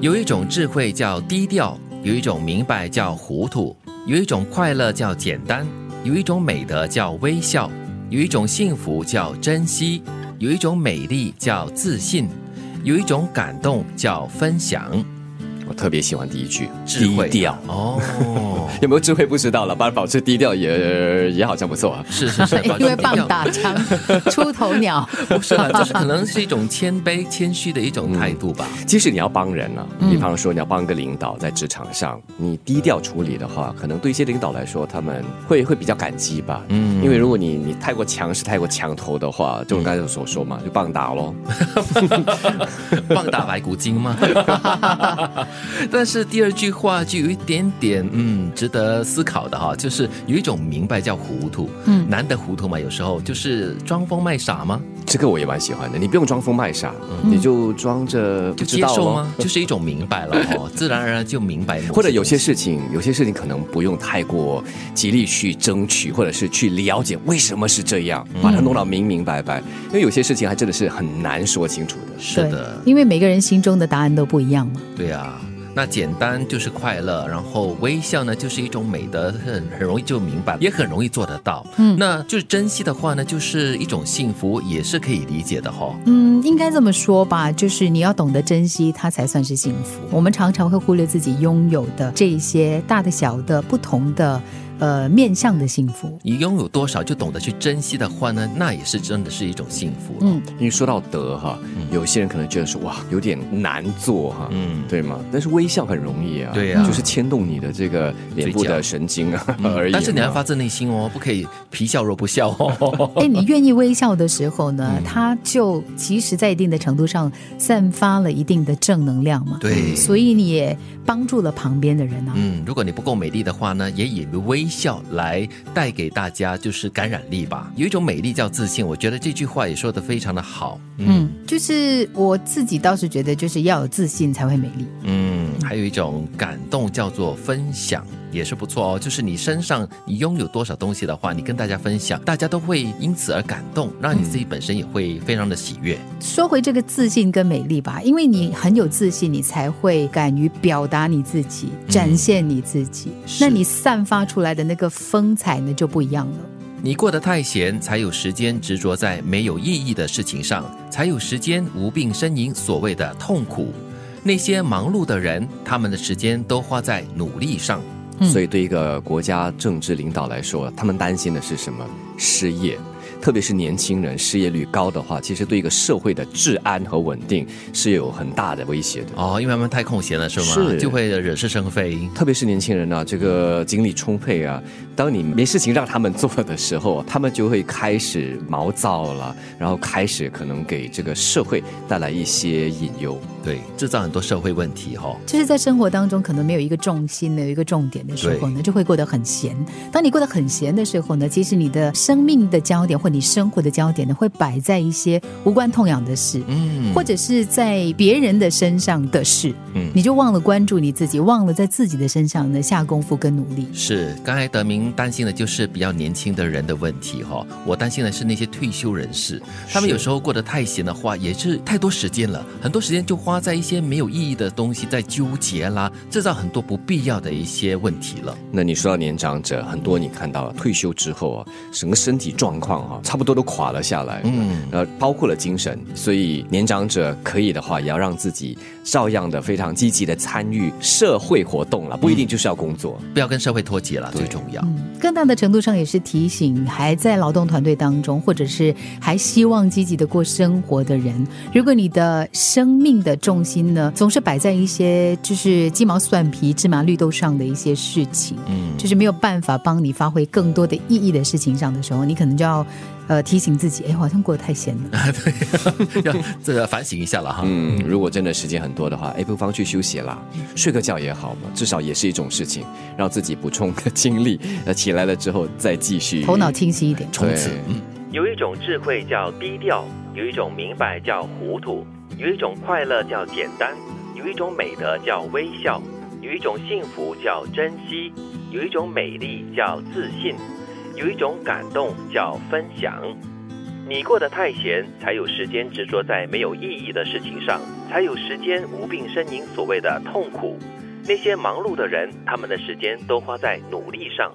有一种智慧叫低调，有一种明白叫糊涂，有一种快乐叫简单，有一种美德叫微笑，有一种幸福叫珍惜，有一种美丽叫自信，有一种感动叫分享。我特别喜欢第一句，低调。哦，有没有智慧不知道了，把保持低调也也好像不错啊。是是是，因为棒打枪 出头鸟，不是啦，就是可能是一种谦卑、谦虚的一种态度吧。即使你要帮人啊，比方说你要帮一个领导在职场上，你低调处理的话，可能对一些领导来说，他们会会比较感激吧。嗯，因为如果你你太过强势、太过强头的话，就我刚才所说嘛，就棒打喽，棒打白骨精吗？但是第二句话就有一点点嗯值得思考的哈，就是有一种明白叫糊涂，嗯，难得糊涂嘛，有时候就是装疯卖傻吗？这个我也蛮喜欢的。你不用装疯卖傻，你就装着就接受吗？就是一种明白了哦，自然而然就明白。或者有些事情，有些事情可能不用太过极力去争取，或者是去了解为什么是这样，把它弄到明明白白。因为有些事情还真的是很难说清楚的。是的，因为每个人心中的答案都不一样嘛。对啊。那简单就是快乐，然后微笑呢，就是一种美德，很很容易就明白，也很容易做得到。嗯，那就是珍惜的话呢，就是一种幸福，也是可以理解的哈。嗯，应该这么说吧，就是你要懂得珍惜，它才算是幸福。我们常常会忽略自己拥有的这些大的、小的、不同的。呃，面向的幸福，你拥有多少就懂得去珍惜的话呢，那也是真的是一种幸福。嗯，因为说到德哈，有些人可能觉得说哇，有点难做哈，嗯，对吗？但是微笑很容易啊，对呀，就是牵动你的这个脸部的神经啊而已。但是你要发自内心哦，不可以皮笑肉不笑哦。哎，你愿意微笑的时候呢，它就其实在一定的程度上散发了一定的正能量嘛。对，所以你也帮助了旁边的人啊。嗯，如果你不够美丽的话呢，也以微。笑来带给大家就是感染力吧，有一种美丽叫自信，我觉得这句话也说的非常的好。嗯，就是我自己倒是觉得，就是要有自信才会美丽。嗯，还有一种感动叫做分享。也是不错哦，就是你身上你拥有多少东西的话，你跟大家分享，大家都会因此而感动，让你自己本身也会非常的喜悦。说回这个自信跟美丽吧，因为你很有自信，你才会敢于表达你自己，展现你自己，那你散发出来的那个风采呢就不一样了。你过得太闲，才有时间执着在没有意义的事情上，才有时间无病呻吟所谓的痛苦。那些忙碌的人，他们的时间都花在努力上。所以，对一个国家政治领导来说，他们担心的是什么？失业。特别是年轻人失业率高的话，其实对一个社会的治安和稳定是有很大的威胁的哦，因为他们太空闲了，是吗？是，就会惹是生非。特别是年轻人呢，这个精力充沛啊，当你没事情让他们做的时候，他们就会开始毛躁了，然后开始可能给这个社会带来一些隐忧，对，制造很多社会问题哈。就是在生活当中可能没有一个重心，没有一个重点的时候呢，就会过得很闲。当你过得很闲的时候呢，其实你的生命的焦点或你生活的焦点呢，会摆在一些无关痛痒的事，嗯，或者是在别人的身上的事，嗯，你就忘了关注你自己，忘了在自己的身上呢下功夫跟努力。是，刚才德明担心的就是比较年轻的人的问题哈，我担心的是那些退休人士，他们有时候过得太闲的话，也是太多时间了，很多时间就花在一些没有意义的东西，在纠结啦，制造很多不必要的一些问题了。那你说到年长者，很多你看到退休之后啊，整个身体状况哈，差不多。都垮了下来，嗯，呃，包括了精神，所以年长者可以的话，也要让自己照样的非常积极的参与社会活动了，不一定就是要工作，不要跟社会脱节了，最重要。更大的程度上也是提醒还在劳动团队当中，或者是还希望积极的过生活的人，如果你的生命的重心呢，总是摆在一些就是鸡毛蒜皮、芝麻绿豆上的一些事情，嗯，就是没有办法帮你发挥更多的意义的事情上的时候，你可能就要。呃，提醒自己，哎，好像过得太闲了，对，要这个反省一下了哈。嗯，如果真的时间很多的话，哎，不妨去休息啦，睡个觉也好嘛，至少也是一种事情，让自己补充个精力。那起来了之后再继续，头脑清晰一点，冲刺。有一种智慧叫低调，有一种明白叫糊涂，有一种快乐叫简单，有一种美德叫微笑，有一种幸福叫珍惜，有一种美丽叫自信。有一种感动叫分享。你过得太闲，才有时间执着在没有意义的事情上，才有时间无病呻吟所谓的痛苦。那些忙碌的人，他们的时间都花在努力上。